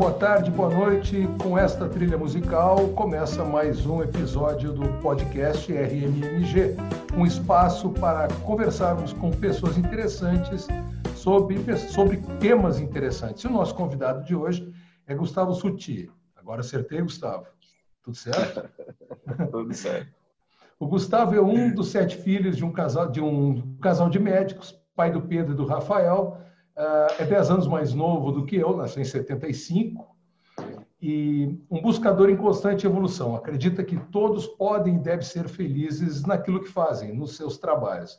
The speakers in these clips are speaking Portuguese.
boa tarde, boa noite. Com esta trilha musical começa mais um episódio do podcast RMMG, um espaço para conversarmos com pessoas interessantes sobre, sobre temas interessantes. E o nosso convidado de hoje é Gustavo Suti. Agora acertei, Gustavo. Tudo certo? Tudo certo. O Gustavo é um dos sete filhos de um casal de, um casal de médicos, pai do Pedro e do Rafael. Uh, é dez anos mais novo do que eu, nasceu em 75, e um buscador em constante evolução. Acredita que todos podem e devem ser felizes naquilo que fazem, nos seus trabalhos.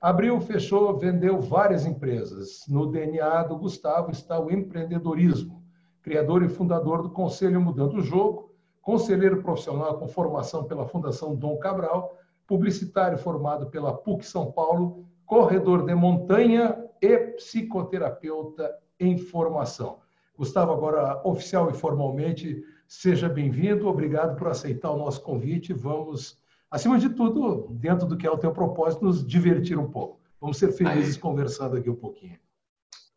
Abriu, fechou, vendeu várias empresas. No DNA do Gustavo está o empreendedorismo. Criador e fundador do Conselho Mudando o Jogo, conselheiro profissional com formação pela Fundação Dom Cabral, publicitário formado pela PUC São Paulo, corredor de montanha e psicoterapeuta em formação. Gustavo, agora oficial e formalmente, seja bem-vindo, obrigado por aceitar o nosso convite. Vamos, acima de tudo, dentro do que é o teu propósito, nos divertir um pouco. Vamos ser felizes Aí. conversando aqui um pouquinho.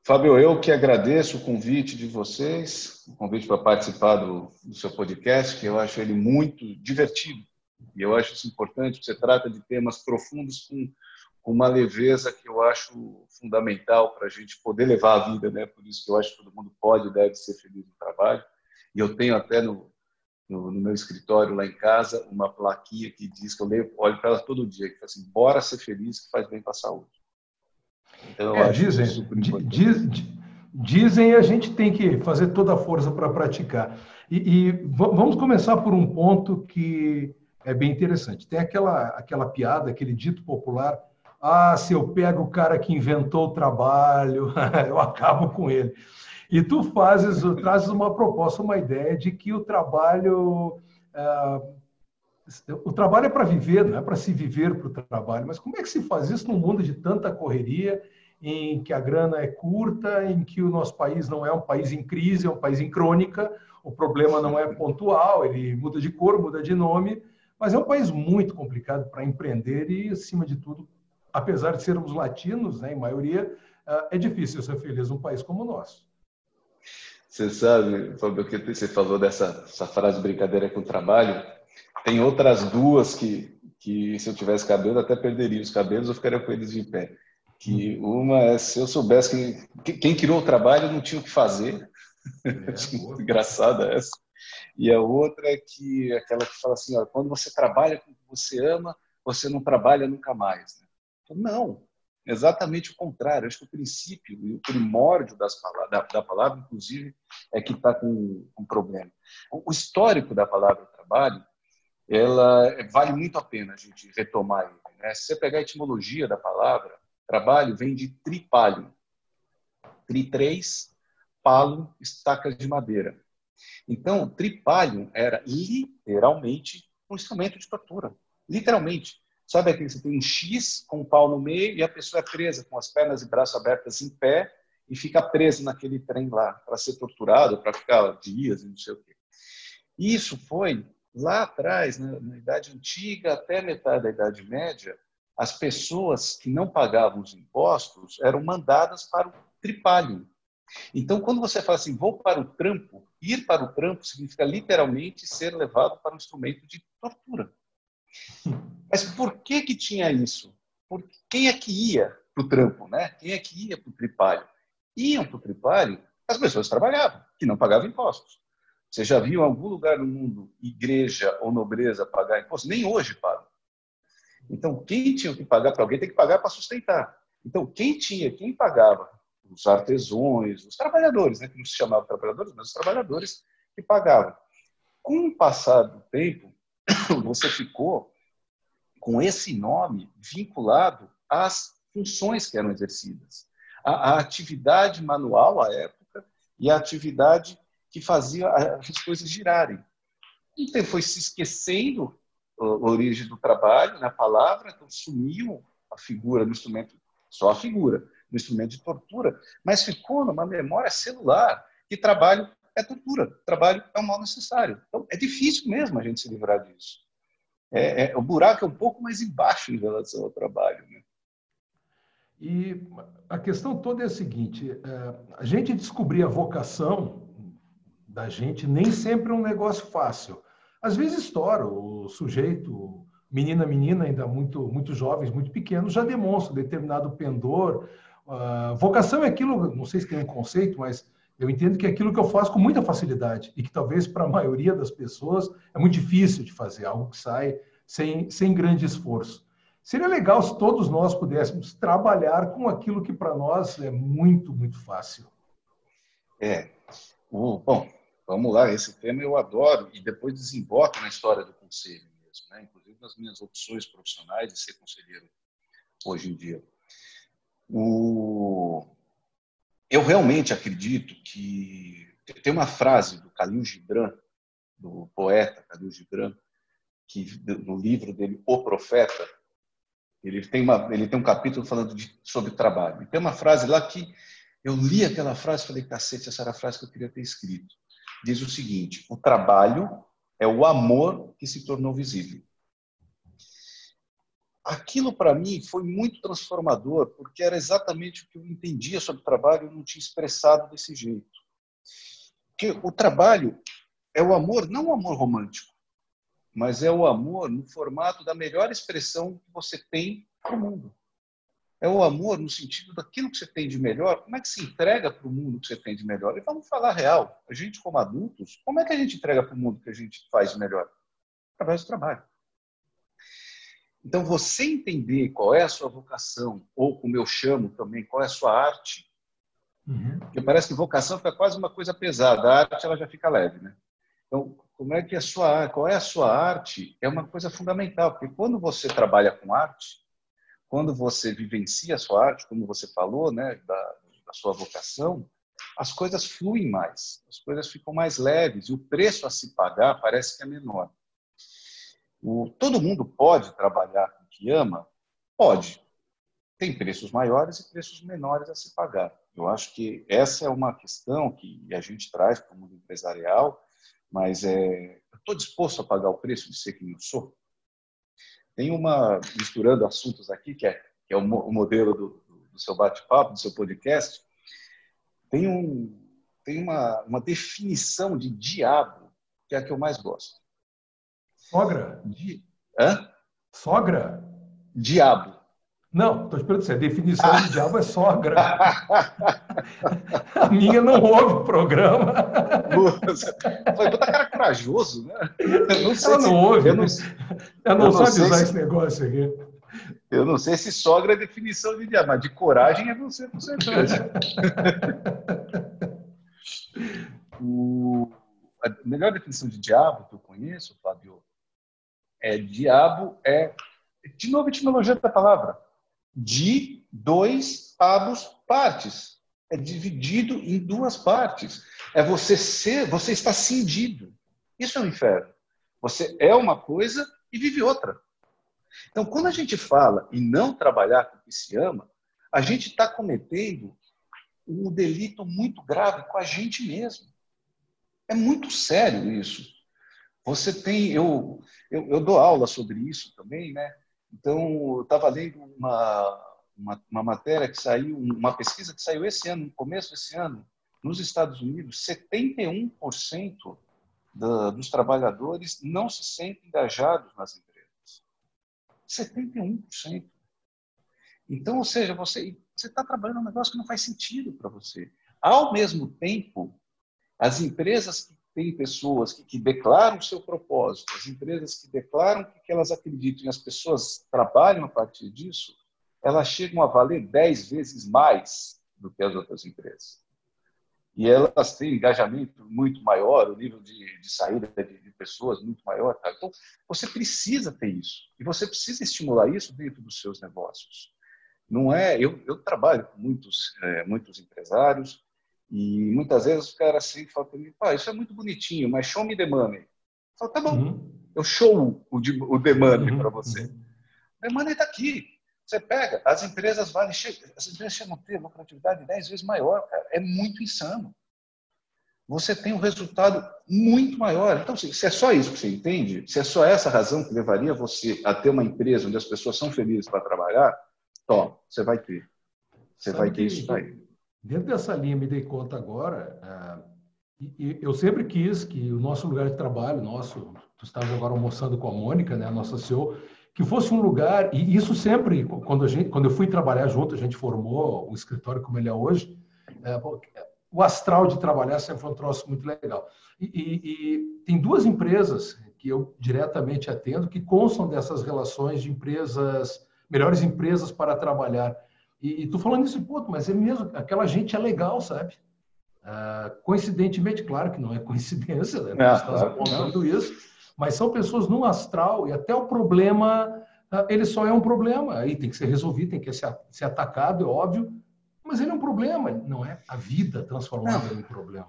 Fábio, eu que agradeço o convite de vocês, o convite para participar do, do, seu podcast, que eu acho ele muito divertido. E eu acho isso importante, você trata de temas profundos com, com uma leveza que eu acho fundamental para a gente poder levar a vida, né? Por isso que eu acho que todo mundo pode e deve ser feliz no trabalho. E eu tenho até no, no, no meu escritório lá em casa uma plaquinha que diz que eu leio, olho para ela todo dia, que fala assim, bora ser feliz que faz bem para a saúde. Então, é, dizem, diz, dizem e a gente tem que fazer toda a força para praticar. E, e, vamos começar por um ponto que é bem interessante. Tem aquela, aquela piada, aquele dito popular: ah, se eu pego o cara que inventou o trabalho, eu acabo com ele. E tu fazes, trazes uma proposta, uma ideia de que o trabalho. Uh, o trabalho é para viver, não é para se viver para o trabalho. Mas como é que se faz isso num mundo de tanta correria, em que a grana é curta, em que o nosso país não é um país em crise, é um país em crônica, o problema não é pontual, ele muda de cor, muda de nome, mas é um país muito complicado para empreender e, acima de tudo, apesar de sermos latinos, né, em maioria, ah, é difícil ser feliz num país como o nosso. Você sabe, Fábio, que você falou dessa frase brincadeira com o trabalho, tem outras duas que, que se eu tivesse cabelo, até perderia os cabelos ou ficaria com eles de pé. Que uma é, se eu soubesse que quem criou o trabalho não tinha o que fazer. É, engraçada essa. E a outra é que aquela que fala assim, ó, quando você trabalha com o que você ama, você não trabalha nunca mais. Né? Não, exatamente o contrário. Acho que o princípio e o primórdio das palavras, da, da palavra, inclusive, é que está com um problema. O histórico da palavra trabalho ela vale muito a pena a gente retomar ele. Né? Se você pegar a etimologia da palavra, trabalho vem de tripalho. Tri três, palo, estacas de madeira. Então, tripalho era literalmente um instrumento de tortura. Literalmente. Sabe aquele que você tem um X com um pau no meio e a pessoa é presa com as pernas e braços abertos em pé e fica presa naquele trem lá para ser torturado, para ficar dias e não sei o quê. Isso foi Lá atrás, na, na Idade Antiga até metade da Idade Média, as pessoas que não pagavam os impostos eram mandadas para o tripalho. Então, quando você fala assim, vou para o trampo, ir para o trampo significa literalmente ser levado para um instrumento de tortura. Mas por que que tinha isso? Porque quem é que ia para o trampo, né? Quem é que ia para o tripalho? Iam para o tripalho as pessoas trabalhavam, que não pagavam impostos. Você já viu em algum lugar no mundo igreja ou nobreza pagar imposto? Nem hoje paga. Então, quem tinha que pagar para alguém tem que pagar para sustentar. Então, quem tinha, quem pagava? Os artesãos, os trabalhadores, né? que não se chamavam trabalhadores, mas os trabalhadores que pagavam. Com o passar do tempo, você ficou com esse nome vinculado às funções que eram exercidas. A atividade manual, à época, e a atividade que fazia as coisas girarem. Então foi se esquecendo a origem do trabalho, na palavra, então sumiu a figura do instrumento, só a figura do instrumento de tortura, mas ficou numa memória celular que trabalho é tortura, trabalho é um mal necessário. Então é difícil mesmo a gente se livrar disso. É, é, o buraco é um pouco mais embaixo em relação ao trabalho. Né? E a questão toda é a seguinte: é, a gente descobrir a vocação da gente nem sempre é um negócio fácil. Às vezes estoura, o sujeito, menina, menina, ainda muito, muito jovens, muito pequenos, já demonstra determinado pendor. Uh, vocação é aquilo, não sei se tem um conceito, mas eu entendo que é aquilo que eu faço com muita facilidade e que talvez para a maioria das pessoas é muito difícil de fazer, algo que sai sem, sem grande esforço. Seria legal se todos nós pudéssemos trabalhar com aquilo que para nós é muito, muito fácil. É. Bom, vamos lá, esse tema eu adoro e depois desemboca na história do conselho mesmo, né? inclusive nas minhas opções profissionais de ser conselheiro hoje em dia. O, eu realmente acredito que tem uma frase do Khalil Gibran, do poeta Khalil Gibran, que no livro dele O Profeta, ele tem uma ele tem um capítulo falando de, sobre trabalho. E tem uma frase lá que eu li aquela frase e falei, cacete, essa era a frase que eu queria ter escrito. Diz o seguinte: o trabalho é o amor que se tornou visível aquilo para mim foi muito transformador, porque era exatamente o que eu entendia sobre o trabalho e não tinha expressado desse jeito. Porque o trabalho é o amor, não o amor romântico, mas é o amor no formato da melhor expressão que você tem para o mundo. É o amor no sentido daquilo que você tem de melhor, como é que se entrega para o mundo que você tem de melhor? E vamos falar real, a gente como adultos, como é que a gente entrega para o mundo que a gente faz melhor? Através do trabalho. Então, você entender qual é a sua vocação, ou como eu chamo também, qual é a sua arte, uhum. porque parece que vocação fica quase uma coisa pesada, a arte ela já fica leve, né? Então, como é que a sua qual é a sua arte é uma coisa fundamental, porque quando você trabalha com arte, quando você vivencia a sua arte, como você falou, né, da, da sua vocação, as coisas fluem mais, as coisas ficam mais leves e o preço a se pagar parece que é menor. O, todo mundo pode trabalhar com o que ama? Pode. Tem preços maiores e preços menores a se pagar. Eu acho que essa é uma questão que a gente traz para o mundo empresarial, mas é, estou disposto a pagar o preço de ser quem eu sou. Tem uma, misturando assuntos aqui, que é, que é o, o modelo do, do seu bate-papo, do seu podcast, tem, um, tem uma, uma definição de diabo, que é a que eu mais gosto. Sogra? Di... Hã? Sogra? Diabo. Não, estou esperando você. A definição de diabo é sogra. a minha não ouve o programa. Foi puta cara corajoso, né? Eu não sei Ela não se... ouve. Eu não, eu não, eu sabe usar se... esse negócio aqui. Eu não sei se sogra é definição de diabo, mas de coragem é você, com certeza. o... A melhor definição de diabo que eu conheço, Fábio, é, diabo é, de novo, etimologia da palavra. De dois abos partes. É dividido em duas partes. É você ser, você está cindido. Isso é o um inferno. Você é uma coisa e vive outra. Então, quando a gente fala em não trabalhar com o que se ama, a gente está cometendo um delito muito grave com a gente mesmo. É muito sério isso. Você tem, eu, eu, eu dou aula sobre isso também, né? Então, eu estava lendo uma, uma, uma, matéria que saiu, uma pesquisa que saiu esse ano, no começo desse ano, nos Estados Unidos, 71% da, dos trabalhadores não se sentem engajados nas empresas. 71%. Então, ou seja, você está trabalhando um negócio que não faz sentido para você. Ao mesmo tempo, as empresas tem pessoas que, que declaram o seu propósito, as empresas que declaram que, que elas acreditam e as pessoas trabalham a partir disso, elas chegam a valer dez vezes mais do que as outras empresas. E elas têm engajamento muito maior, o nível de, de saída de, de, pessoas muito maior. Tá? Então, você precisa ter isso. E você precisa estimular isso dentro dos seus negócios. Não é. Eu, eu trabalho com muitos, é, muitos empresários, e muitas vezes os caras assim falam para mim, pá, isso é muito bonitinho, mas show me the money. Eu falo, tá bom, uhum. eu show o, o the money uhum. para você. Uhum. The money está aqui. Você pega, as empresas valem, as empresas chegam a ter lucratividade 10 vezes maior, cara. É muito insano. Você tem um resultado muito maior. Então, se é só isso que você entende, se é só essa razão que levaria você a ter uma empresa onde as pessoas são felizes para trabalhar, toma, você vai ter. Você Sabe vai ter isso daí. Dentro dessa linha, me dei conta agora, ah, E, eu sempre quis que o nosso lugar de trabalho, nosso, tu estava agora almoçando com a Mônica, né, a nossa CEO, que fosse um lugar, e isso sempre, quando, a gente, quando eu fui trabalhar junto, a gente formou o escritório como ele é hoje, é, o astral de trabalhar sempre foi um troço muito legal. E, e, e, tem duas empresas que eu diretamente atendo que constam dessas relações de empresas, melhores empresas para trabalhar. E, e tu falando isso, pô, mas é mesmo, aquela gente é legal, sabe? Uh, coincidentemente, claro que não é coincidência, né? É, estás claro, apontando não. isso, mas são pessoas no astral e até o problema, uh, ele só é um problema, aí tem que ser resolvido, tem que ser, ser atacado, é óbvio, mas ele é um problema, não é a vida transformada em problema.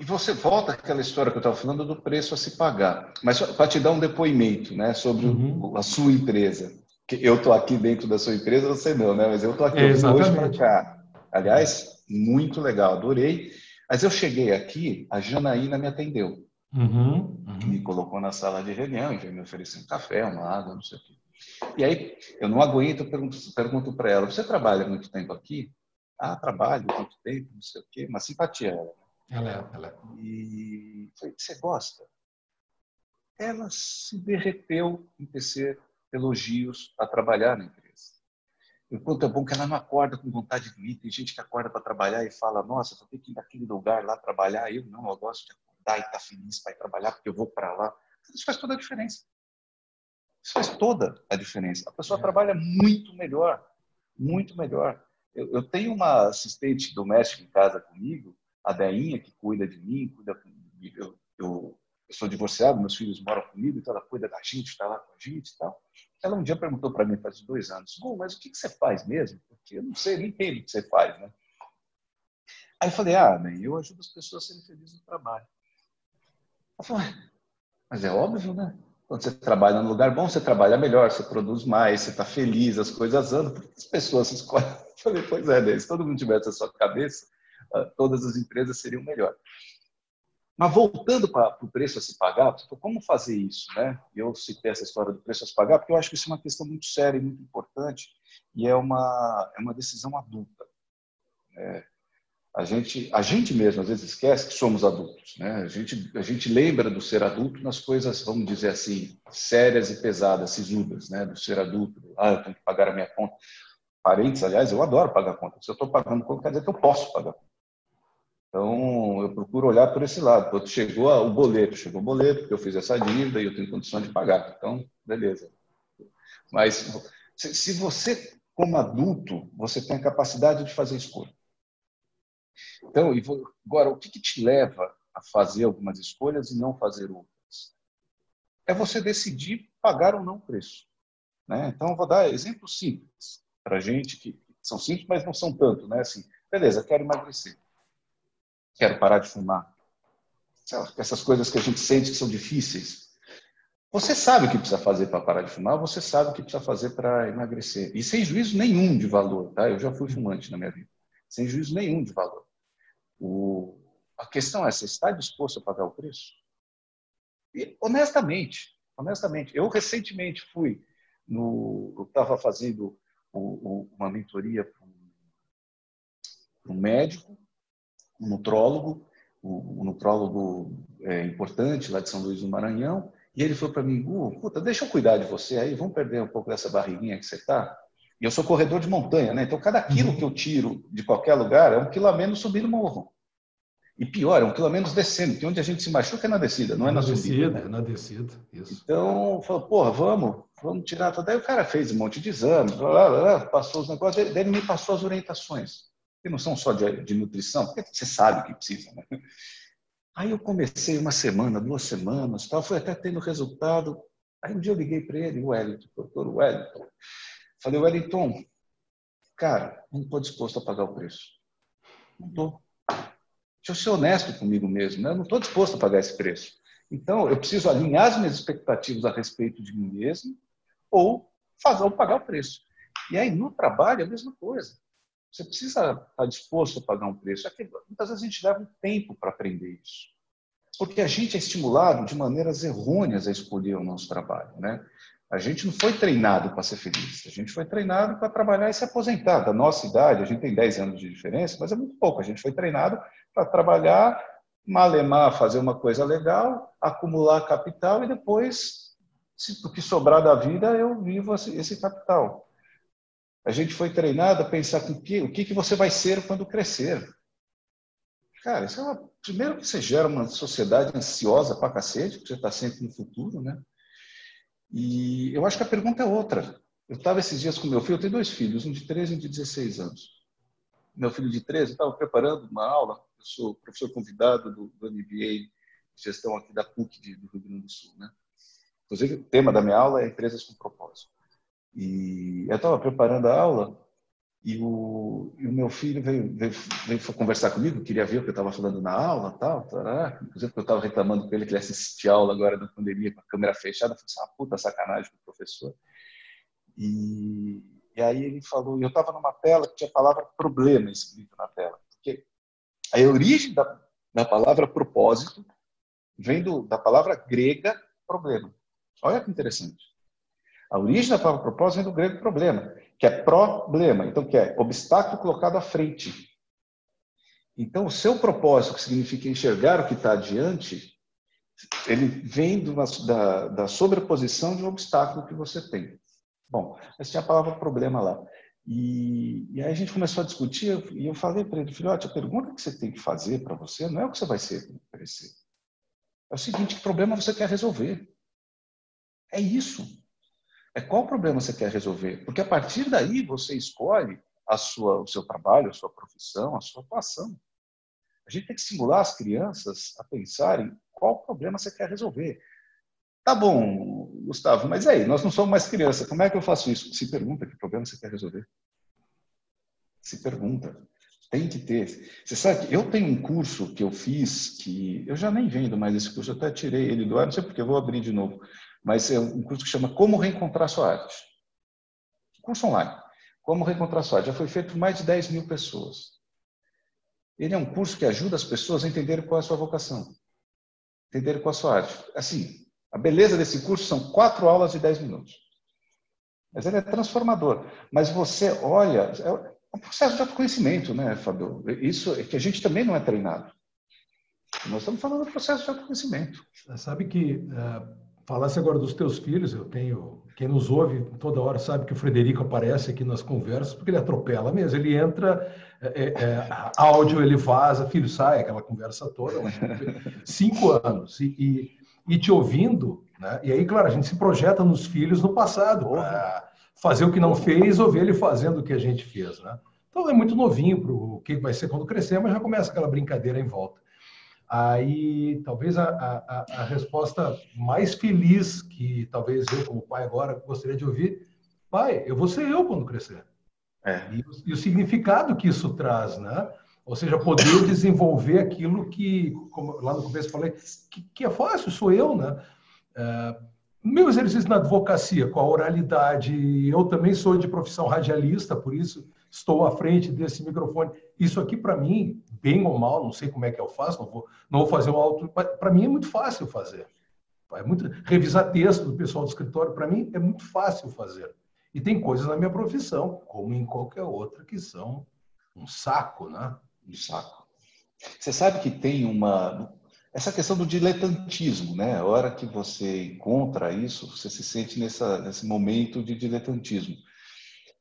E você volta àquela história que eu estava falando do preço a se pagar. Mas para te dar um depoimento né, sobre uhum. a sua empresa. Que eu estou aqui dentro da sua empresa, você não, né? Mas eu estou aqui é, hoje para cá. Aliás, muito legal, adorei. Mas eu cheguei aqui, a Janaína me atendeu. Uhum, uhum. Me colocou na sala de reunião e veio me oferecer um café, uma água, não sei o quê. E aí, eu não aguento, eu pergunto, pergunto para ela: Você trabalha muito tempo aqui? Ah, trabalho muito tempo, não sei o quê. Uma simpatia ela. Né? Ela é, ela é. E falei: Você gosta? Ela se derreteu em tecer elogios a trabalhar na empresa. O quanto é bom que ela não acorda com vontade de ir. Tem gente que acorda para trabalhar e fala: Nossa, vou ter que ir naquele lugar lá trabalhar. Eu não, eu gosto de acordar e estar tá feliz para ir trabalhar porque eu vou para lá. Isso faz toda a diferença. Isso faz toda a diferença. A pessoa é. trabalha muito melhor, muito melhor. Eu, eu, tenho uma assistente doméstica em casa comigo, a Deinha, que cuida de mim, cuida comigo. Eu, eu, eu sou divorciado, meus filhos moram comigo, então ela cuida da gente, está lá com a gente e tal. Ela um dia perguntou para mim, faz dois anos, mas o que, que você faz mesmo? Porque eu não sei, nem entendo o que você faz, né? Aí eu falei, ah, bem, eu ajudo as pessoas a serem felizes no trabalho. Ela falou, mas é óbvio, né? Quando você trabalha num lugar bom, você trabalha melhor, você produz mais, você está feliz, as coisas andam, porque as pessoas escolhem. Eu falei, pois é, né? se todo mundo tivesse a sua cabeça, ah, todas as empresas seriam melhores. Mas voltando para o preço a se pagar, como fazer isso? Né? Eu citei essa história do preço a se pagar, porque eu acho que isso é uma questão muito séria e muito importante, e é uma, é uma decisão adulta. É, a, gente, a gente mesmo, às vezes, esquece que somos adultos. Né? A, gente, a gente lembra do ser adulto nas coisas, vamos dizer assim, sérias e pesadas, sisudas, né? do ser adulto. Ah, eu tenho que pagar a minha conta. Parentes, aliás, eu adoro pagar conta. Se eu estou pagando conta, quer dizer que eu posso pagar conta. Então, eu procuro olhar por esse lado. Chegou o boleto, chegou o boleto, porque eu fiz essa dívida e eu tenho condição de pagar. Então, beleza. Mas se você, como adulto, você tem a capacidade de fazer escolha. Então, agora, o que, que te leva a fazer algumas escolhas e não fazer outras? É você decidir pagar ou não o preço. Né? Então, vou dar exemplos simples para gente que são simples, mas não são tanto, né? Assim, beleza, quero emagrecer quero parar de fumar. Essas coisas que a gente sente que são difíceis. Você sabe o que precisa fazer para parar de fumar, você sabe o que precisa fazer para emagrecer. E sem juízo nenhum de valor, tá? Eu já fui fumante na minha vida. Sem juízo nenhum de valor. O... A questão é, você está disposto a pagar o preço? E, honestamente, honestamente, eu recentemente fui no... Eu estava fazendo uma mentoria para um médico um nutrólogo, um, nutrólogo é, importante lá de São Luís do Maranhão, e ele falou para mim, uh, puta, deixa eu cuidar de você aí, vamos perder um pouco dessa barriguinha que você está. E eu sou corredor de montanha, né? Então, cada quilo que eu tiro de qualquer lugar é um quilo a menos subindo o morro. E pior, é um quilo a menos descendo, porque onde a gente se machuca é na descida, não é na, na subida. Descida, né? É na descida, isso. Então, falou, porra, vamos, vamos tirar. Daí o cara fez um monte de exames, blá, blá, blá, passou os negócios, daí ele me passou as orientações que não são só de, de nutrição, porque você sabe o que precisa. Né? Aí eu comecei uma semana, duas semanas, tal, foi até tendo resultado. Aí um dia eu liguei para ele, o Wellington, doutor Wellington. Falei, Wellington, cara, não estou disposto a pagar o preço. Não estou. Deixa eu ser honesto comigo mesmo, né? eu não estou disposto a pagar esse preço. Então, eu preciso alinhar as minhas expectativas a respeito de mim mesmo ou fazer ou pagar o preço. E aí, no trabalho, é a mesma coisa. Você precisa estar disposto a pagar um preço. É que muitas vezes a gente leva um tempo para aprender isso. Porque a gente é estimulado de maneiras errôneas a escolher o nosso trabalho. Né? A gente não foi treinado para ser feliz, a gente foi treinado para trabalhar e se aposentar. Da nossa idade, a gente tem 10 anos de diferença, mas é muito pouco. A gente foi treinado para trabalhar malemar, fazer uma coisa legal, acumular capital e depois, se o que sobrar da vida, eu vivo esse capital. A gente foi treinado a pensar com que, o que, que você vai ser quando crescer. Cara, isso é uma, primeiro que você gera uma sociedade ansiosa pra cacete, porque você está sempre no futuro, né? E eu acho que a pergunta é outra. Eu estava esses dias com meu filho, eu tenho dois filhos, um de 13 e um de 16 anos. Meu filho de 13 estava preparando uma aula, eu sou professor convidado do, do MBA gestão aqui da PUC de, do Rio Grande do Sul, né? Inclusive, o tema da minha aula é empresas com propósito. E eu estava preparando a aula e o, e o meu filho veio, veio, veio, conversar comigo, queria ver o que eu estava falando na aula, tal, tará. inclusive eu estava reclamando com ele que ele assistia aula agora na pandemia com a câmera fechada, eu falei assim, uma puta sacanagem com o professor. E, e aí ele falou, eu estava numa tela que tinha a palavra problema escrito na tela, porque a origem da, da palavra propósito vem do, da palavra grega problema. Olha que interessante. A origem da palavra propósito vem do grego problema, que é problema, então que é obstáculo colocado à frente. Então, o seu propósito, que significa enxergar o que está adiante, ele vem do, da, da sobreposição de um obstáculo que você tem. Bom, essa tinha a palavra problema lá. E, e, aí a gente começou a discutir e eu falei para ele, filhote, a pergunta que você tem que fazer para você não é o que você vai ser crescer. É o seguinte, que problema você quer resolver? É isso. É qual problema você quer resolver? Porque a partir daí você escolhe a sua, o seu trabalho, a sua profissão, a sua atuação. A gente tem que estimular as crianças a pensarem qual problema você quer resolver. Tá bom, Gustavo, mas aí, nós não somos mais criança, como é que eu faço isso? Se pergunta que problema você quer resolver. Se pergunta. Tem que ter. Você sabe que eu tenho um curso que eu fiz que eu já nem vendo mais esse curso, eu até tirei ele do ar, não sei porque eu vou abrir de novo mas é um curso que chama Como Reencontrar Sua Arte. Curso online. Como Reencontrar Sua Arte. Já foi feito por mais de 10 mil pessoas. Ele é um curso que ajuda as pessoas a entenderem qual é a sua vocação, entenderem qual é a sua arte. Assim, a beleza desse curso são quatro aulas de 10 minutos. Mas ele é transformador. Mas você olha, é um processo de autoconhecimento, né, Fabio? Isso é que a gente também não é treinado. Nós estamos falando do processo de autoconhecimento. Sabe que uh Falasse agora dos teus filhos, eu tenho. Quem nos ouve toda hora sabe que o Frederico aparece aqui nas conversas, porque ele atropela mesmo. Ele entra, é, é, é áudio ele vaza, filho sai, aquela conversa toda. Cinco anos. E, e, e, te ouvindo, né? e aí, claro, a gente se projeta nos filhos no passado, para fazer o que não fez ou ver ele fazendo o que a gente fez. Né? Então é muito novinho para o que vai ser quando crescer, mas já começa aquela brincadeira em volta. Aí, talvez a, a, a, resposta mais feliz que talvez eu, como pai, agora gostaria de ouvir, pai, eu vou ser eu quando crescer. É. E, e, o significado que isso traz, né? Ou seja, poder desenvolver aquilo que, como lá no começo falei, que, que é fácil, sou eu, né? É, meu exercício na advocacia, com a oralidade, eu também sou de profissão radialista, por isso estou à frente desse microfone. Isso aqui, para mim, bem ou mal, não sei como é que eu faço, não vou, não vou fazer um auto. Para mim é muito fácil fazer. É muito revisar texto do pessoal do escritório, para mim é muito fácil fazer. E tem coisas na minha profissão, como em qualquer outra, que são um saco, né? Um saco. Você sabe que tem uma essa questão do diletantismo, né? A hora que você encontra isso, você se sente nessa, nesse momento de diletantismo.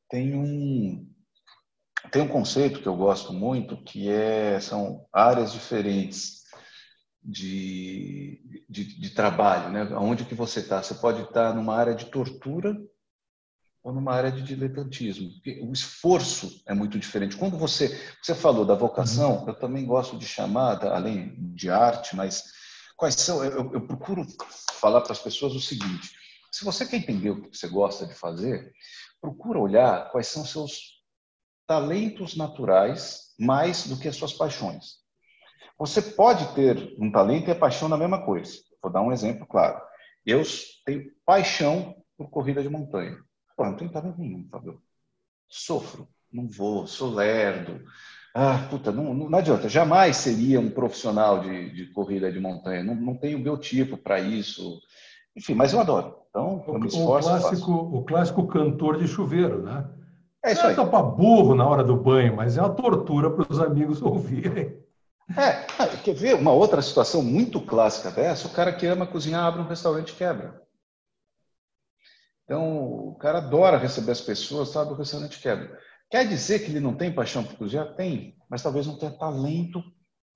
Tem um tem um conceito que eu gosto muito, que é, são áreas diferentes de, de, de trabalho, né? Onde que você está? Você pode estar numa área de tortura ou numa área de diletantismo. Porque o esforço é muito diferente. Quando você você falou da vocação, uhum. eu também gosto de chamar, além de arte, mas quais são? Eu, eu procuro falar para as pessoas o seguinte: se você quer entender o que você gosta de fazer, procura olhar quais são seus talentos naturais mais do que as suas paixões. Você pode ter um talento e a paixão na mesma coisa. Vou dar um exemplo claro. Eu tenho paixão por corrida de montanha. Pô, não tenho talento nenhum, Fabio. Sofro, não vou, sou lerdo. Ah, puta, não, não adianta. Jamais seria um profissional de, de corrida de montanha. Não, não tenho biotipo para isso. Enfim, mas eu adoro. Então, eu me esforço. O clássico, o clássico cantor de chuveiro, né? É isso aí. Não é para burro na hora do banho, mas é uma tortura para os amigos ouvirem. É, ah, quer ver uma outra situação muito clássica dessa? O cara que ama cozinhar abre um restaurante e quebra. Então, o cara adora receber as pessoas, sabe? O restaurante quebra. Quer dizer que ele não tem paixão por cozinhar? Tem, mas talvez não tenha talento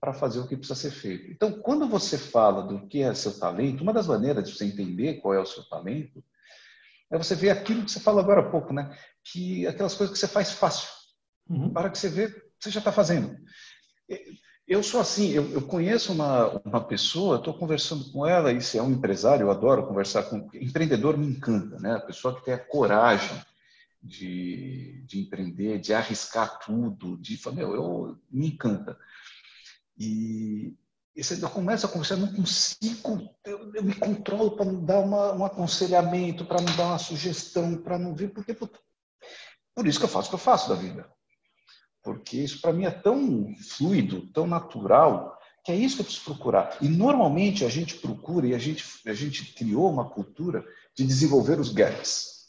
para fazer o que precisa ser feito. Então, quando você fala do que é seu talento, uma das maneiras de você entender qual é o seu talento é você ver aquilo que você falou agora há pouco, né? Que aquelas coisas que você faz fácil. Uhum. Para que você vê, você já está fazendo. Eu sou assim, eu, eu conheço uma, uma pessoa, estou conversando com ela, e se é um empresário, eu adoro conversar com. Empreendedor me encanta, né? A pessoa que tem a coragem de, de empreender, de arriscar tudo, de falar, meu, eu, me encanta. E, e você começa a conversar, não consigo, eu, eu me controlo para não dar uma, um aconselhamento, para não dar uma sugestão, para não vir, porque por isso que eu faço o que eu faço da vida porque isso para mim é tão fluido, tão natural, que é isso que eu preciso procurar. E normalmente a gente procura e a gente, a gente criou uma cultura de desenvolver os gaps.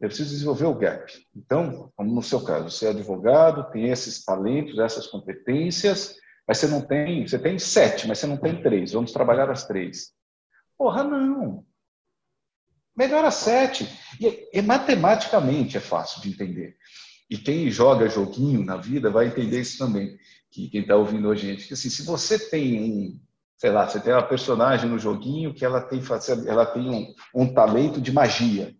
Eu preciso desenvolver o gap. Então, como no seu caso, você é advogado, tem esses talentos, essas competências, mas você não tem, você tem sete, mas você não tem três. Vamos trabalhar as três. Porra, não. Melhor sete. E, e matematicamente é fácil de entender. E quem joga joguinho na vida vai entender isso também, que quem está ouvindo a gente. Que, assim, se você tem um, sei lá, você tem uma personagem no joguinho que ela tem, ela tem um, um talento de magia.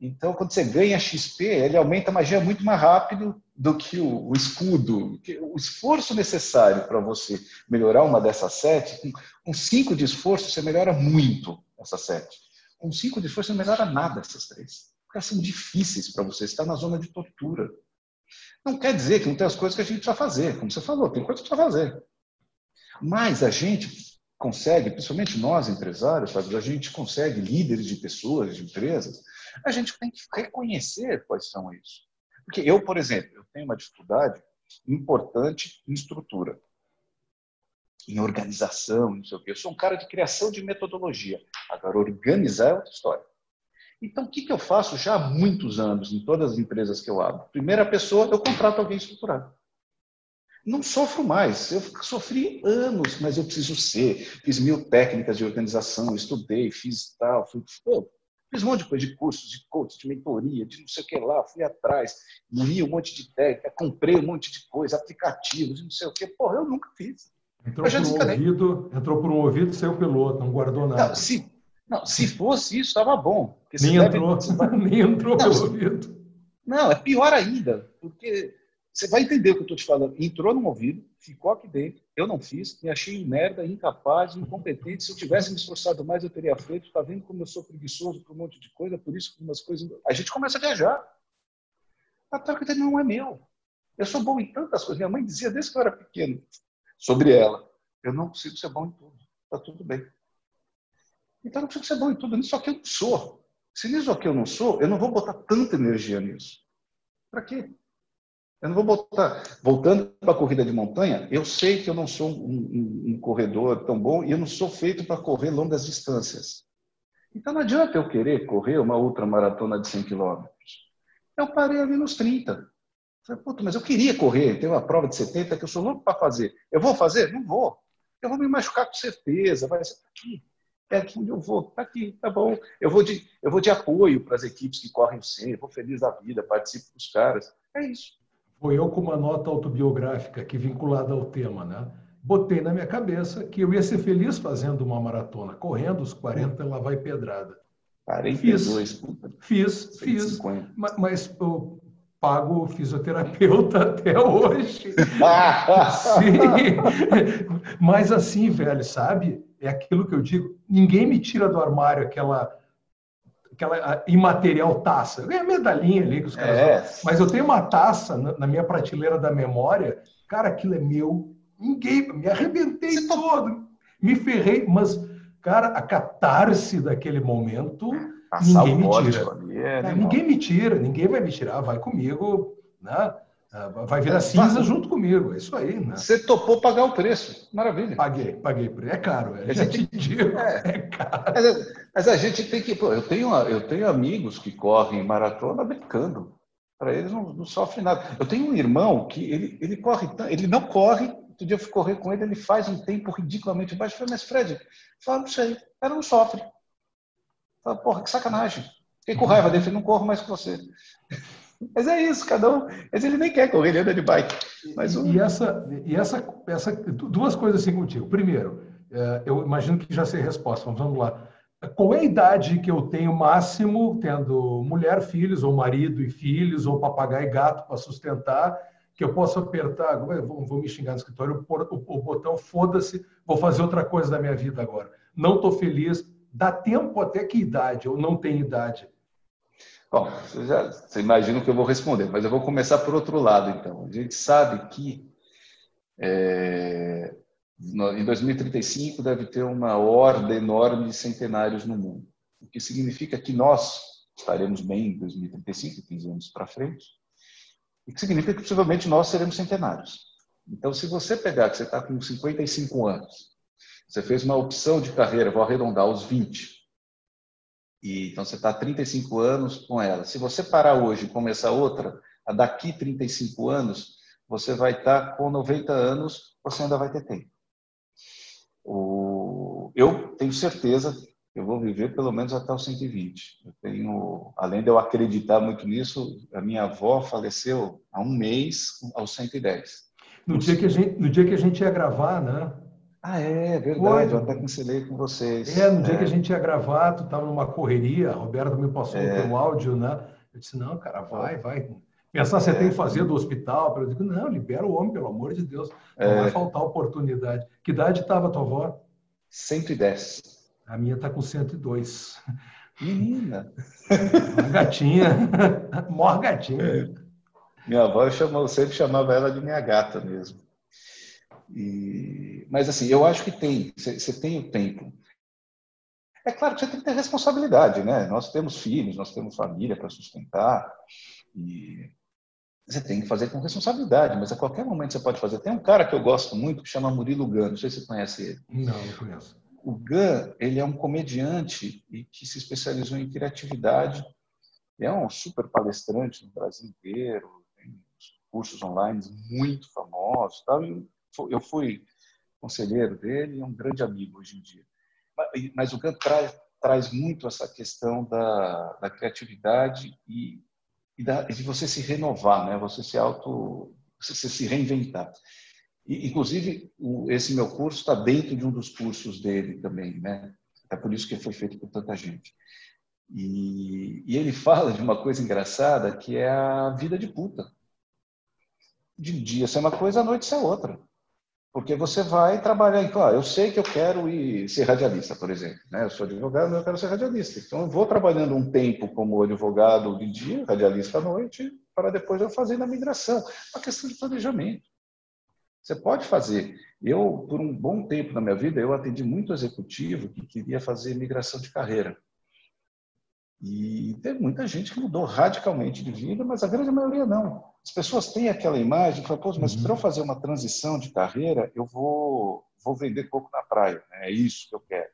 Então, quando você ganha XP, ele aumenta a magia muito mais rápido do que o, o escudo. O esforço necessário para você melhorar uma dessas sete, com, com cinco de esforço, você melhora muito essas sete. Com cinco de esforço, você não melhora nada essas três. Porque elas são difíceis para você está na zona de tortura. Não quer dizer que não tem as coisas que a gente precisa fazer, como você falou, tem coisas que precisa fazer. Mas a gente consegue, principalmente nós empresários, a gente consegue, líderes de pessoas, de empresas, a gente tem que reconhecer quais são isso. Porque eu, por exemplo, eu tenho uma dificuldade importante em estrutura, em organização, não sei o quê. Eu sou um cara de criação de metodologia. Agora, organizar é outra história. Então, o que, que eu faço já há muitos anos em todas as empresas que eu abro? Primeira pessoa, eu contrato alguém estruturado. Não sofro mais. Eu sofri anos, mas eu preciso ser. Fiz mil técnicas de organização, estudei, fiz tal, fui, pô, fiz um monte de coisa, de cursos, de coach, de mentoria, de não sei o que lá, fui atrás, li um monte de técnica, comprei um monte de coisa, aplicativos, não sei o que. Porra, eu nunca fiz. Entrou por, um ouvido, entrou por um ouvido saiu pelo outro, não guardou nada. Não, se, não, se fosse isso, estava bom. Nem entrou, deve... nem entrou não, pelo ouvido. Não, é pior ainda, porque você vai entender o que eu estou te falando. Entrou no ouvido, ficou aqui dentro, eu não fiz, me achei merda, incapaz, incompetente. Se eu tivesse me esforçado mais, eu teria feito. Está vendo como eu sou preguiçoso por um monte de coisa, por isso que umas coisas. A gente começa a viajar. A troca não é meu. Eu sou bom em tantas coisas. Minha mãe dizia desde que eu era pequeno sobre ela: eu não consigo ser bom em tudo. Está tudo bem. Então não preciso ser bom em tudo, nisso aqui eu não sou. Se nisso aqui eu não sou, eu não vou botar tanta energia nisso. Para quê? Eu não vou botar. Voltando para a corrida de montanha, eu sei que eu não sou um, um, um corredor tão bom e eu não sou feito para correr longas distâncias. Então não adianta eu querer correr uma ultramaratona de 100 quilômetros. Eu parei ali nos 30. Falei, mas eu queria correr, tem uma prova de 70 que eu sou louco para fazer. Eu vou fazer? Não vou. Eu vou me machucar com certeza. Vai ser aqui é aqui onde eu vou, tá aqui, tá bom. Eu vou de, eu vou de apoio para as equipes que correm o 100, vou feliz da vida, participo com os caras. É isso. Foi eu com uma nota autobiográfica que vinculada ao tema, né? Botei na minha cabeça que eu ia ser feliz fazendo uma maratona, correndo os 40 lá vai pedrada. 42, fiz, puta. Fiz, fiz. Mas, mas eu pago fisioterapeuta até hoje. Sim. Mas assim, velho, sabe? É aquilo que eu digo, ninguém me tira do armário aquela aquela imaterial taça. Eu ganhei a medalhinha ali que os caras é. Mas eu tenho uma taça na, minha prateleira da memória, cara, aquilo é meu. Ninguém, me arrebentei Você todo, me ferrei, mas, cara, a catarse daquele momento, Passar ninguém me tira. É, é, ninguém me tira, ninguém vai me tirar, vai comigo, né? Ah, vai virar cinza junto comigo, é isso aí. Né? Você topou pagar o preço, maravilha. Paguei, paguei. É caro, é, já te digo, é, é caro. Mas, mas, a gente tem que. Pô, eu, tenho, eu tenho amigos que correm maratona brincando. Para eles não, não sofre nada. Eu tenho um irmão que ele, ele corre, ele não corre Outro dia eu fui correr com ele, ele faz um tempo ridiculamente baixo. Eu falei, mas Fred, fala, não sei, ela não sofre. Fala, porra, que sacanagem. Fiquei com raiva dele, falei, não corro mais com você. Mas é isso, cada um. Mas ele nem quer correr, ele anda de bike. Mas um... E essa, e essa, essa, duas coisas assim contigo. Primeiro, é, eu imagino que já sei a resposta, mas vamos lá. Qual é a idade que eu tenho máximo, tendo mulher, filhos, ou marido e filhos, ou papagaio e gato para sustentar, que eu posso apertar, vou, vou me xingar no escritório, o, o, o botão foda-se, vou fazer outra coisa da minha vida agora. Não estou feliz. Dá tempo até que idade? ou não tenho idade? Bom, você, já, você imagina o que eu vou responder, mas eu vou começar por outro lado, então. A gente sabe que é, em 2035 deve ter uma horda enorme de centenários no mundo, o que significa que nós estaremos bem em 2035, 15 anos para frente, e que significa que possivelmente nós seremos centenários. Então, se você pegar que você está com 55 anos, você fez uma opção de carreira, vou arredondar aos 20, e, então você está 35 anos com ela. Se você parar hoje e começar outra, daqui 35 anos, você vai estar tá com 90 anos, você ainda vai ter tempo. O... Eu tenho certeza que eu vou viver pelo menos até os 120. Eu tenho, além de eu acreditar muito nisso, a minha avó faleceu há um mês aos 110. No dia que a gente, no dia que a gente ia gravar, né? Ah, é, verdade, Foi. eu até cancelei com vocês. É, no dia que a gente ia gravar, tu estava numa correria, a Roberta me passou é. o áudio, né? Eu disse, não, cara, vai, vai. Pensar você é. tem que fazer do hospital. Eu digo, não, libera o homem, pelo amor de Deus. Não é. vai faltar oportunidade. Que idade estava a tua avó? 110. A minha está com 102. Menina! Uma gatinha. Mor gatinha. É. Minha avó, eu, chamo, eu sempre chamava ela de minha gata mesmo. E, mas assim, eu acho que tem, você tem o tempo. É claro que você tem que ter responsabilidade, né? Nós temos filhos, nós temos família para sustentar e você tem que fazer com responsabilidade, mas a qualquer momento você pode fazer. Tem um cara que eu gosto muito que chama Murilo Gun, não sei se você conhece ele. Não, não conheço. O Gun, ele é um comediante e que se especializou em criatividade. É um super palestrante no Brasil inteiro, tem cursos online muito famosos, tal. E eu fui conselheiro dele e é um grande amigo hoje em dia. Mas o Gantt traz, traz muito essa questão da, da criatividade e, e, da, de você se renovar, né? você se auto, você se reinventar. E, inclusive, o, esse meu curso está dentro de um dos cursos dele também, né? É por isso que foi feito por tanta gente. E, e ele fala de uma coisa engraçada que é a vida de puta. De dia ser uma coisa, à noite ser outra. Porque você vai trabalhar, então, ah, eu sei que eu quero ir ser radialista, por exemplo. Né? Eu sou advogado, eu quero ser radialista. Então, eu vou trabalhando um tempo como advogado de dia, radialista à noite, para depois eu fazer na migração. Uma questão de planejamento. Você pode fazer. Eu, por um bom tempo na minha vida, eu atendi muito executivo que queria fazer migração de carreira. E teve muita gente que mudou radicalmente de vida, mas a grande maioria não. As pessoas têm aquela imagem, falam, Pô, mas uhum. para eu fazer uma transição de carreira, eu vou, vou vender coco na praia. Né? É isso que eu quero.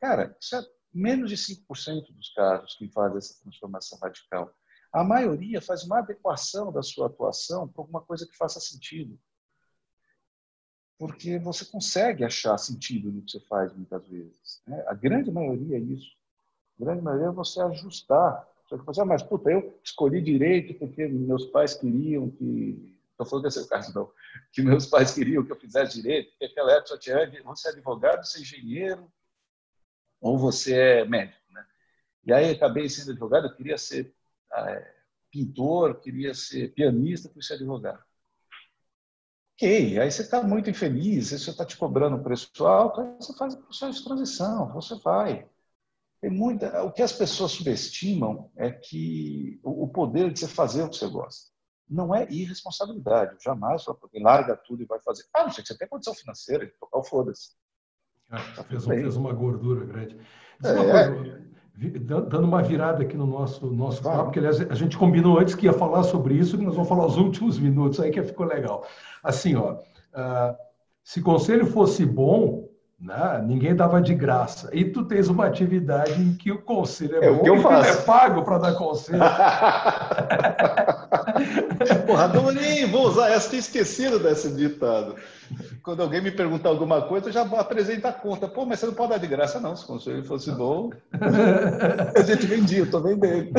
Cara, isso é menos de 5% dos casos que fazem essa transformação radical. A maioria faz uma adequação da sua atuação para alguma coisa que faça sentido. Porque você consegue achar sentido no que você faz muitas vezes. Né? A grande maioria é isso. Grande maioria é você ajustar. Você fala assim, mas puta, eu escolhi direito porque meus pais queriam que. Estou falando desse caso, não. Que meus pais queriam que eu fizesse direito, porque aquela época só tinha você é advogado, você é engenheiro, ou você é médico. Né? E aí acabei sendo advogado, eu queria ser é, pintor, queria ser pianista, queria ser advogado. Ok, aí você está muito infeliz, você está te cobrando um preço alto, aí você faz o processo de transição, você vai. Tem muita, o que as pessoas subestimam é que o poder de você fazer o que você gosta. Não é irresponsabilidade. Jamais você larga tudo e vai fazer. Ah, não sei, você tem condição financeira de tocar o foda-se. Ah, fez, fez, uma gordura grande. É. Uma coisa, dando uma virada aqui no nosso, nosso papo, porque aliás a gente combinou antes que ia falar sobre isso, que nós vamos falar os últimos minutos aí que ficou legal. Assim, ó, uh, se conselho fosse bom, né? Ninguém dava de graça. E tu tens uma atividade em que o conselho é, é bom o que eu faço. é pago para dar conselho. Porra, adorei, vou usar essa, tinha esquecido desse ditado. quando alguém me perguntar alguma coisa, eu já apresento a conta. Pô, mas você não pode dar de graça, não. Se o conselho fosse bom, a gente vendia, eu estou vendendo.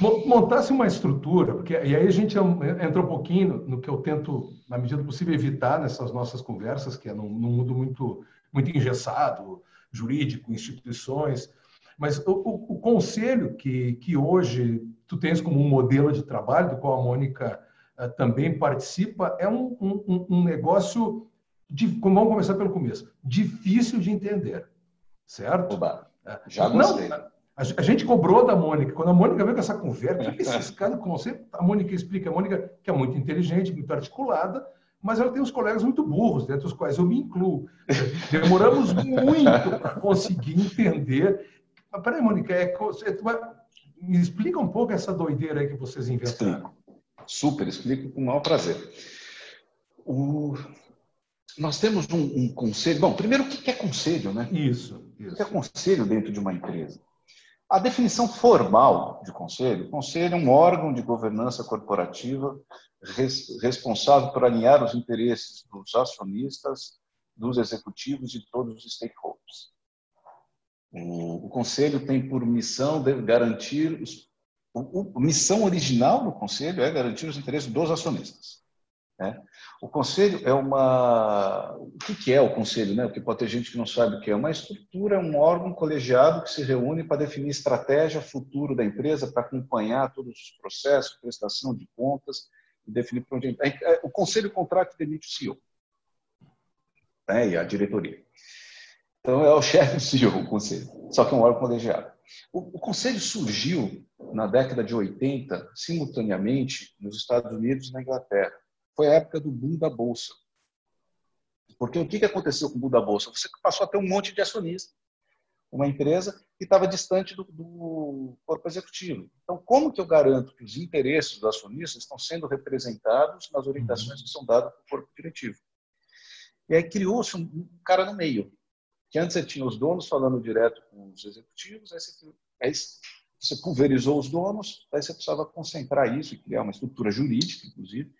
Montasse uma estrutura, porque e aí a gente entra um pouquinho no que eu tento, na medida do possível, evitar nessas nossas conversas, que é num, num mundo muito, muito engessado, jurídico, instituições. Mas o, o, o, conselho que, que hoje tu tens como um modelo de trabalho, do qual a Mônica uh, também participa, é um, um, um negócio, de, vamos começar pelo começo, difícil de entender, certo? Oba, é. já gostei. Não, a, gente cobrou da Mônica. Quando a Mônica veio com essa conversa, que esses caras, conceito, a Mônica explica, a Mônica, que é muito inteligente, muito articulada, mas ela tem uns colegas muito burros, dentre os quais eu me incluo. Demoramos muito para conseguir entender. Mas, peraí, Mônica, é, me explica um pouco essa doideira aí que vocês inventaram. Explico. Super, explico com o maior prazer. O... Nós temos um, um, conselho. Bom, primeiro, o que é conselho, né? Isso, isso. O que é conselho dentro de uma empresa? A definição formal de conselho: conselho é um órgão de governança corporativa responsável por alinhar os interesses dos acionistas, dos executivos e todos os stakeholders. O, o conselho tem por missão garantir os, o, a missão original do conselho é garantir os interesses dos acionistas. Né? O conselho é uma. O que é o conselho? Né? Porque pode ter gente que não sabe o que é. Uma estrutura, um órgão colegiado que se reúne para definir estratégia futuro da empresa, para acompanhar todos os processos, prestação de contas e definir para onde. É, o conselho contrato demite o CEO né? e a diretoria. Então, é o chefe do CEO, o conselho, só que é um órgão colegiado. O, o, conselho surgiu na década de 80, simultaneamente, nos Estados Unidos e na Inglaterra. Foi a época do boom da Bolsa. Porque o que aconteceu com o boom da Bolsa? Você passou a ter um monte de acionistas. Uma empresa que estava distante do, do corpo executivo. Então, como que eu garanto que os interesses dos acionistas estão sendo representados nas orientações uhum. que são dadas para o corpo diretivo? E aí criou-se um cara no meio, que antes você tinha os donos falando direto com os executivos, aí você, aí você pulverizou os donos, aí você precisava concentrar isso e criar uma estrutura jurídica, inclusive,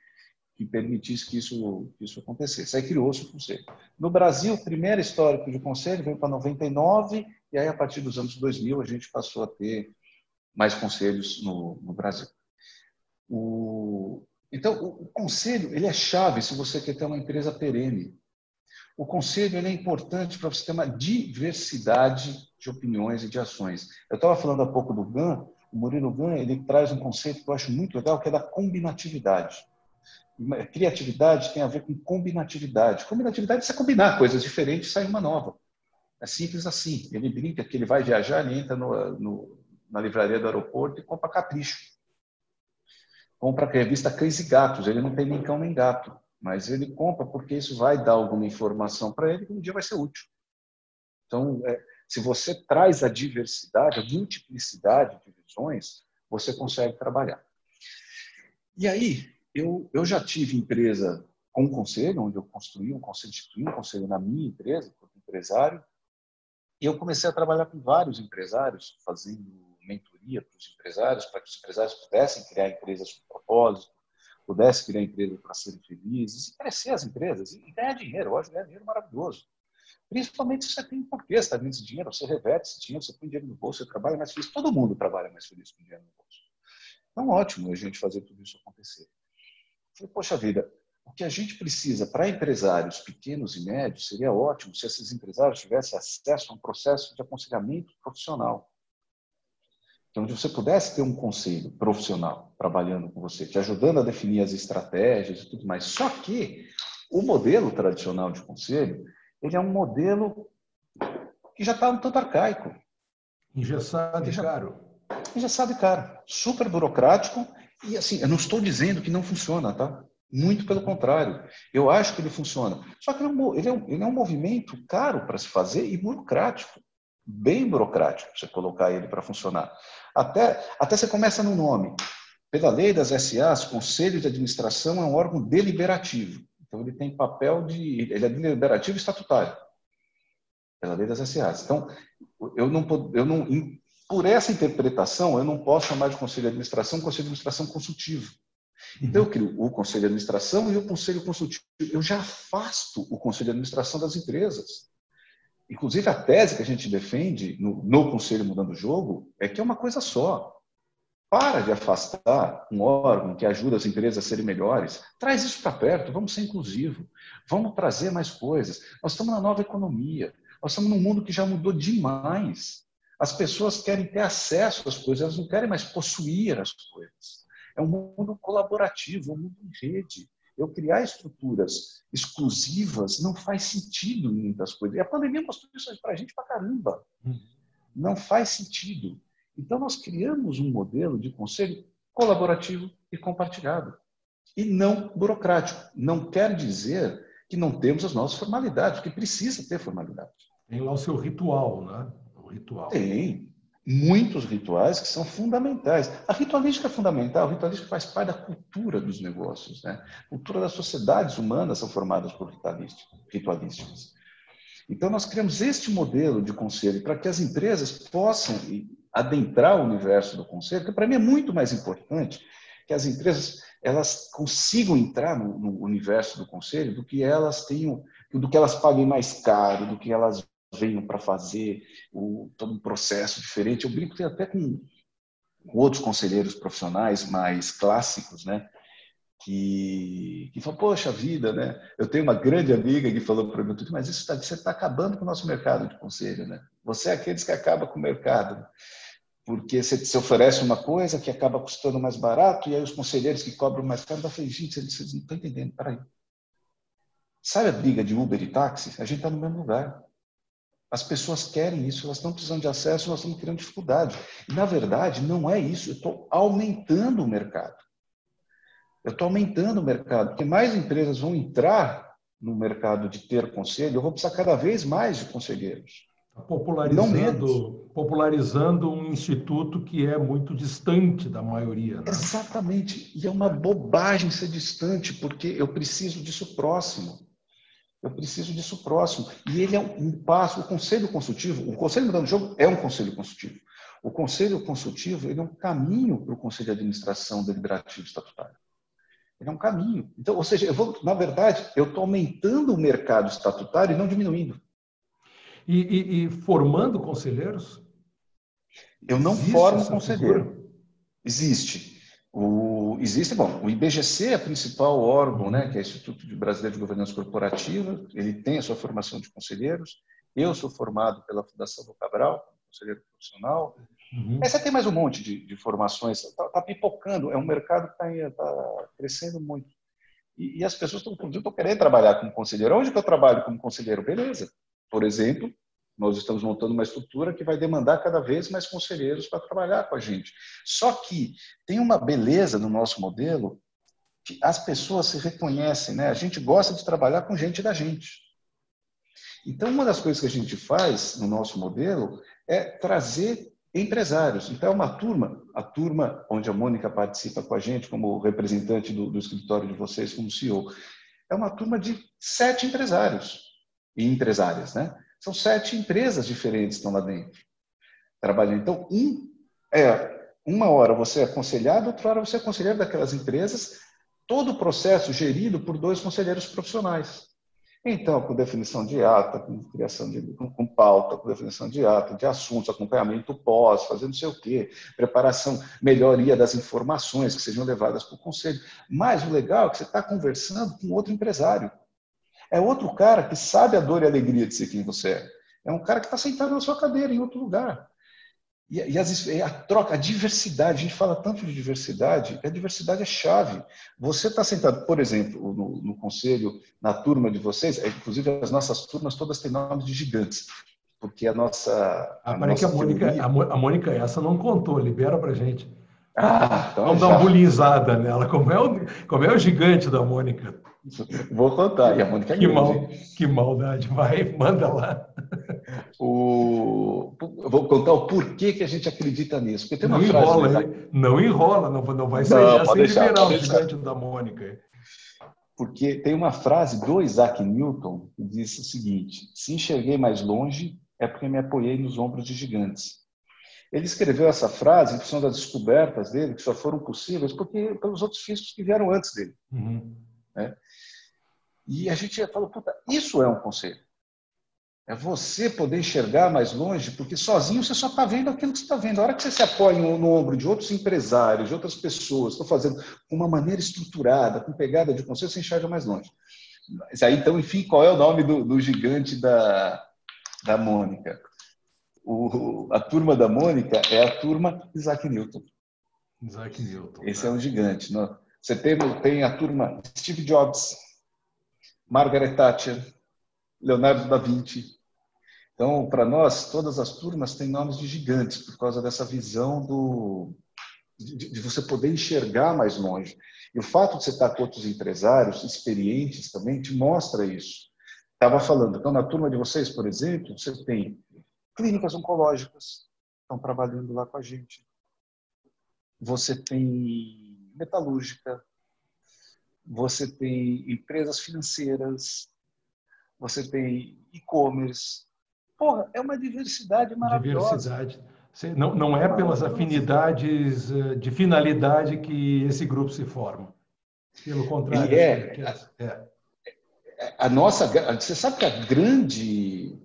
que permitisse que isso, que isso acontecesse. Aí criou-se o conselho. No Brasil, o primeiro histórico de conselho veio para 99, e aí a partir dos anos 2000 a gente passou a ter mais conselhos no, no Brasil. O, então, o, conselho ele é chave se você quer ter uma empresa perene. O conselho é importante para você ter uma diversidade de opiniões e de ações. Eu estava falando há pouco do GAN, o Murilo GAN ele traz um conceito que eu acho muito legal, que é da combinatividade. Criatividade tem a ver com combinatividade. Combinatividade é você combinar coisas diferentes e sair uma nova. É simples assim. Ele brinca que ele vai viajar, ele entra no, no, na livraria do aeroporto e compra capricho. Compra a revista Cães e Gatos. Ele não tem nem cão nem gato mas ele compra porque isso vai dar alguma informação para ele que um dia vai ser útil. Então, é, se você traz a diversidade, a multiplicidade de visões, você consegue trabalhar. E aí, eu, eu já tive empresa com um conselho, onde eu construí um conselho, instituí um conselho na minha empresa, como empresário, e eu comecei a trabalhar com vários empresários, fazendo mentoria para os empresários, para que os empresários pudessem criar empresas com propósito, pudesse criar empresas para serem felizes, e crescer as empresas e ganhar dinheiro. Hoje ganhar dinheiro é maravilhoso. Principalmente se você tem porquê, você está ganhando esse dinheiro, você reverte esse dinheiro, você põe dinheiro no bolso, você trabalha mais feliz. Todo mundo trabalha mais feliz com dinheiro no bolso. Então, ótimo a gente fazer tudo isso acontecer. Falei, poxa vida, o que a gente precisa para empresários pequenos e médios seria ótimo se esses empresários tivessem acesso a um processo de aconselhamento profissional. Então, onde você pudesse ter um conselho profissional trabalhando com você, te ajudando a definir as estratégias e tudo mais. Só que o modelo tradicional de conselho, ele é um modelo que já está um tanto arcaico. Engessado e caro. Engessado e caro. Super burocrático. E assim, eu não estou dizendo que não funciona, tá? Muito pelo contrário. Eu acho que ele funciona. Só que ele é um, ele é um, ele é um movimento caro para se fazer e burocrático. Bem burocrático, você colocar ele para funcionar. Até, até você começa no nome. Pela lei das SAs, Conselho de Administração é um órgão deliberativo. Então, ele tem papel de. Ele é deliberativo e estatutário. Pela lei das SAs. Então, eu não, eu não, por essa interpretação, eu não posso chamar de Conselho de Administração Conselho de Administração consultivo. Então, eu crio o conselho de administração e o conselho consultivo. Eu já afasto o conselho de administração das empresas. Inclusive, a tese que a gente defende no, no Conselho Mudando o Jogo é que é uma coisa só. Para de afastar um órgão que ajuda as empresas a serem melhores. Traz isso para perto, vamos ser inclusivo. Vamos trazer mais coisas. Nós estamos na nova economia. Nós estamos num mundo que já mudou demais. As pessoas querem ter acesso às coisas, elas não querem mais possuir as coisas. É um mundo colaborativo, um mundo em rede. Eu criar estruturas exclusivas não faz sentido em muitas coisas. E a pandemia mostrou isso para a gente para caramba. Uhum. Não faz sentido. Então, nós criamos um modelo de conselho colaborativo e compartilhado. E não burocrático. Não quer dizer que não temos as nossas formalidades, porque precisa ter formalidade. Tem lá o seu ritual, né? Ritual. Tem muitos rituais que são fundamentais. A ritualística é fundamental, a ritualística faz parte da cultura dos negócios. Né? A cultura das sociedades humanas são formadas por ritualísticas. Então, nós criamos este modelo de conselho para que as empresas possam adentrar o universo do conselho, que para mim é muito mais importante que as empresas elas consigam entrar no, no universo do conselho do que elas tenham, do que elas paguem mais caro, do que elas venham para fazer o, todo um processo diferente. Eu brinco até com, com outros conselheiros profissionais mais clássicos, né? Que, que falam, poxa vida, né? Eu tenho uma grande amiga que falou para mim, mas isso tá, você está acabando com o nosso mercado de conselho, né? Você é aqueles que acaba com o mercado porque você se oferece uma coisa que acaba custando mais barato e aí os conselheiros que cobram mais caro, eu falei, gente, vocês não estão entendendo, peraí. Sabe a briga de Uber e táxi? A gente está no mesmo lugar. As pessoas querem isso, elas estão precisando de acesso, nós estamos criando dificuldade. E, na verdade, não é isso. Eu estou aumentando o mercado. Eu estou aumentando o mercado, porque mais empresas vão entrar no mercado de ter conselho, eu vou precisar cada vez mais de conselheiros. Tá popularizando, popularizando um instituto que é muito distante da maioria. Né? Exatamente. E é uma bobagem ser distante, porque eu preciso disso próximo. Eu preciso disso próximo. E ele é um passo, o conselho consultivo, o conselho mudando de jogo é um conselho consultivo. O conselho consultivo ele é um caminho para o conselho de administração deliberativo estatutário. Ele é um caminho. Então, ou seja, eu vou, na verdade, eu estou aumentando o mercado estatutário e não diminuindo. E, e, e formando conselheiros? Eu não Existe formo conselheiro. Figura? Existe. O, existe, bom, o IBGC é o principal órgão, né, que é o Instituto Brasileiro de Governança Corporativa, ele tem a sua formação de conselheiros. Eu sou formado pela Fundação do Cabral, conselheiro profissional. Uhum. Você tem mais um monte de, de formações, está tá pipocando, é um mercado que está tá crescendo muito. E, e as pessoas estão querendo trabalhar como conselheiro. Onde que eu trabalho como conselheiro? Beleza. Por exemplo, nós estamos montando uma estrutura que vai demandar cada vez mais conselheiros para trabalhar com a gente. Só que tem uma beleza no nosso modelo que as pessoas se reconhecem, né? A gente gosta de trabalhar com gente da gente. Então, uma das coisas que a gente faz no nosso modelo é trazer empresários. Então, é uma turma, a turma onde a Mônica participa com a gente como representante do, do escritório de vocês, como CEO, é uma turma de sete empresários e empresárias, né? São sete empresas diferentes que estão lá dentro trabalhando. Então, um é uma hora você é aconselhado, outra hora você é conselheiro daquelas empresas, todo o processo gerido por dois conselheiros profissionais. Então, com definição de ata, com criação de com, com pauta, com definição de ata, de assuntos, acompanhamento pós, fazendo não sei o quê, preparação, melhoria das informações que sejam levadas para o conselho. Mas o legal é que você está conversando com outro empresário. É outro cara que sabe a dor e a alegria de ser quem você é. É um cara que está sentado na sua cadeira em outro lugar. E, e, as, e, a troca, a diversidade, a gente fala tanto de diversidade, a diversidade é chave. Você está sentado, por exemplo, no, no, conselho, na turma de vocês, é, inclusive as nossas turmas todas têm nomes de gigantes, porque a nossa. A, a, nossa a, Mônica, teoria... a Mônica, essa não contou, libera para gente. Ah, então Vamos já... dar uma bullyingada nela, como é, o, como é o gigante da Mônica. Vou contar. E a Mônica é que, mal, que maldade. Vai, manda lá. O, vou contar o porquê que a gente acredita nisso. Porque tem uma não frase enrola, né? não enrola, não, não vai sair não, sem deixar, liberar o gigante da Mônica. Porque tem uma frase do Isaac Newton que diz o seguinte: se enxerguei mais longe, é porque me apoiei nos ombros de gigantes. Ele escreveu essa frase em função das descobertas dele, que só foram possíveis porque pelos outros físicos que vieram antes dele. Uhum. Né? E a gente falou, puta, isso é um conselho. É você poder enxergar mais longe, porque sozinho você só está vendo aquilo que você está vendo. A hora que você se apoia no, ombro de outros empresários, de outras pessoas, estão fazendo com uma maneira estruturada, com pegada de conselho, você enxerga mais longe. Mas aí, então, enfim, qual é o nome do, do gigante da, da Mônica? O, a turma da Mônica é a turma Isaac Newton. Isaac Newton. Esse é um gigante. Não? Você tem, tem a turma Steve Jobs, Margaret Thatcher, Leonardo da Vinci. Então, para nós, todas as turmas têm nomes de gigantes por causa dessa visão do, de, de, você poder enxergar mais longe. E o fato de você estar com outros empresários experientes também te mostra isso. Estava falando, então, na turma de vocês, por exemplo, você tem clínicas oncológicas, estão trabalhando lá com a gente. Você tem metalúrgica, você tem empresas financeiras, você tem e-commerce. Porra, é uma diversidade maravilhosa. Diversidade. Não, não é pelas afinidades eh, de finalidade que esse grupo se forma. Pelo contrário. E é, é, é. A nossa, você sabe que a grande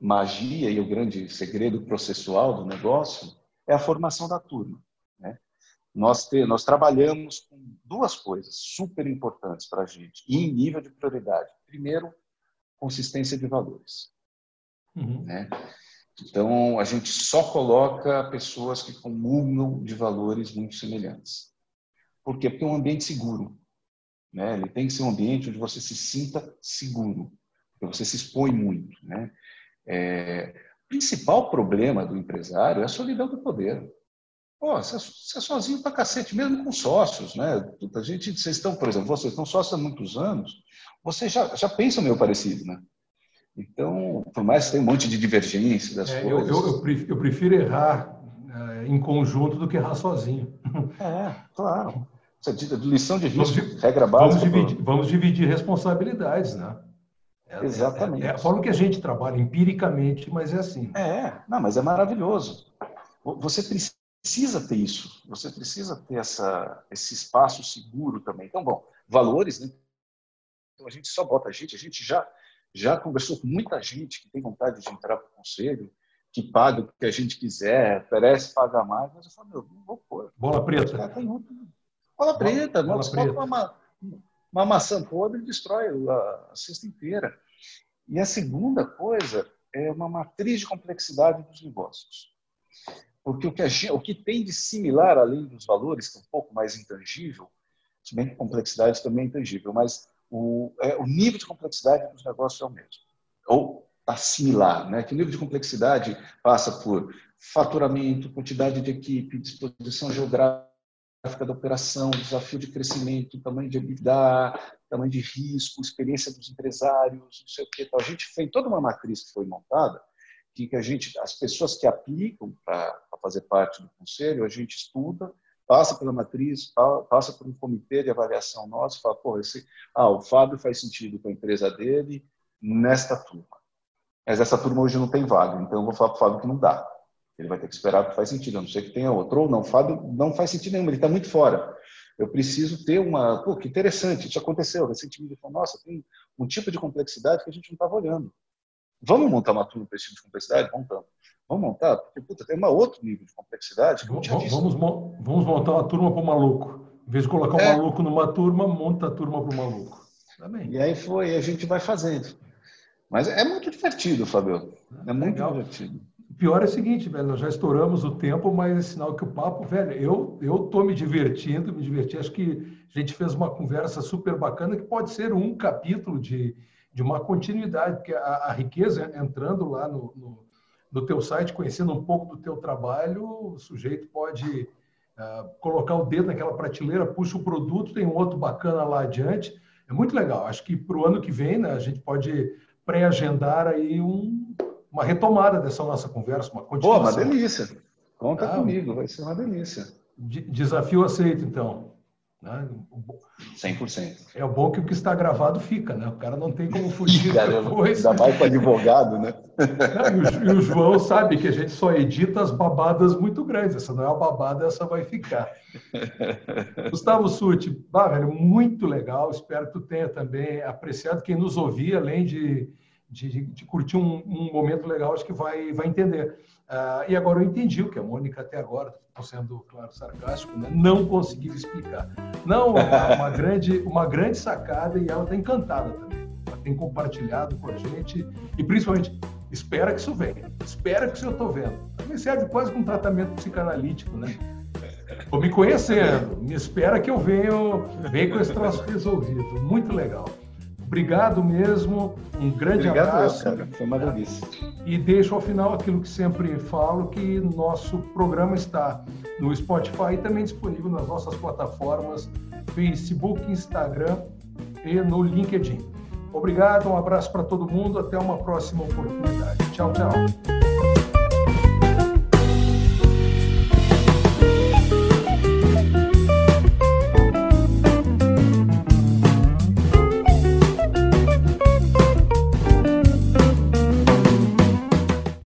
magia e o grande segredo processual do negócio é a formação da turma. Né? Nós, te, nós trabalhamos com duas coisas super importantes para a gente e em nível de prioridade. Primeiro, consistência de valores. Uhum. Né? Então, a gente só coloca pessoas que comungam de valores muito semelhantes. Por quê? Porque é um ambiente seguro. Né? Ele tem que ser um ambiente onde você se sinta seguro, porque você se expõe muito. Né? É, o principal problema do empresário é a solidão do poder. Pô, você, é sozinho pra cacete, mesmo com sócios, né? A gente, vocês estão, por exemplo, vocês estão sócios há muitos anos, vocês já, já pensam meio parecido, né? Então, por mais que tenha um monte de divergência das é, coisas... Eu, eu, eu, prefiro errar é, em conjunto do que errar sozinho. É, claro. Você lição de risco, vamos, regra básica... Vamos dividir, vamos dividir responsabilidades, né? É, Exatamente. É, é, é, falo que a gente trabalha empiricamente, mas é assim. É, não, mas é maravilhoso. Você precisa ter isso. Você precisa ter essa, esse espaço seguro também. Então, bom, valores, né? Então, a gente só bota a gente, a gente já, já conversou com muita gente que tem vontade de entrar para o conselho, que paga o que a gente quiser, oferece pagar mais, mas eu falo, meu, não vou pôr. Bola preta. Bola preta, bola, bola preta. Uma, uma maçã podre destrói a, cesta inteira. E a segunda coisa é uma matriz de complexidade dos negócios. Porque o que, gente, o que tem de similar, além dos valores, que é um pouco mais intangível, se bem que complexidade também é intangível, mas o, é, o nível de complexidade dos negócios é o mesmo. Ou está similar, né? que o nível de complexidade passa por faturamento, quantidade de equipe, disposição geográfica, da operação, desafio de crescimento, tamanho de EBITDA, tamanho de risco, experiência dos empresários, não sei o que. Então, a gente fez toda uma matriz que foi montada, que a gente, as pessoas que aplicam para fazer parte do conselho, a gente estuda, passa pela matriz, passa por um comitê de avaliação nosso, fala, pô, esse, ah, o Fábio faz sentido com a empresa dele nesta turma. Mas essa turma hoje não tem vaga, então eu vou falar para o Fábio que não dá. Ele vai ter que esperar porque faz sentido, a não ser que tenha outro. Ou não, Fábio não faz sentido nenhum, ele está muito fora. Eu preciso ter uma. Pô, que interessante, isso aconteceu. Recentemente ele falou: nossa, tem um tipo de complexidade que a gente não estava olhando. Vamos montar uma turma para esse tipo de complexidade? Montamos. Vamos montar? Porque, puta, tem um outro nível de complexidade. vamos, vamos montar uma turma para o maluco. Em vez de colocar o é. maluco numa turma, monta a turma para o maluco. Também. E aí foi, a gente vai fazendo. Mas é muito divertido, Fabio. É muito Legal. divertido pior é o seguinte, velho, nós já estouramos o tempo, mas é sinal que o papo, velho, eu eu tô me divertindo, me diverti. Acho que a gente fez uma conversa super bacana que pode ser um capítulo de, de uma continuidade, porque a, a riqueza entrando lá no, no, no, teu site, conhecendo um pouco do teu trabalho, o sujeito pode uh, colocar o dedo naquela prateleira, puxa o produto, tem um outro bacana lá adiante. É muito legal. Acho que para o ano que vem, né, a gente pode pré-agendar aí um uma retomada dessa nossa conversa, uma continuação. Pô, uma delícia. Conta ah, comigo, vai ser uma delícia. Desafio aceito, então. Né? 100%. É o bom que o que está gravado fica, né? O cara não tem como fugir Caramba, depois. Ainda mais para advogado, né? e, o, e o João sabe que a gente só edita as babadas muito grandes. Essa não é a babada, essa vai ficar. Gustavo Suti, bah, velho, muito legal. Espero que tu tenha também apreciado. Quem nos ouvir, além de, de, de curtir um, um, momento legal, acho que vai, vai entender. Uh, e agora eu entendi o que a Mônica até agora, sendo, claro, sarcástico, né? não conseguiu explicar. Não, uma, grande, uma grande sacada e ela está encantada também. Ela tem compartilhado com a gente e, principalmente, espera que isso venha. Espera que isso eu estou vendo. Me serve quase como um tratamento psicanalítico, né? Estou me conhecendo. Me espera que eu venho, venho com esse troço resolvido. Muito legal. Obrigado mesmo, um grande Obrigado abraço. cara. Foi uma delícia. E deixo ao final aquilo que sempre falo, que nosso programa está no Spotify e também disponível nas nossas plataformas Facebook, Instagram e no LinkedIn. Obrigado, um abraço para todo mundo, até uma próxima oportunidade. Tchau, tchau.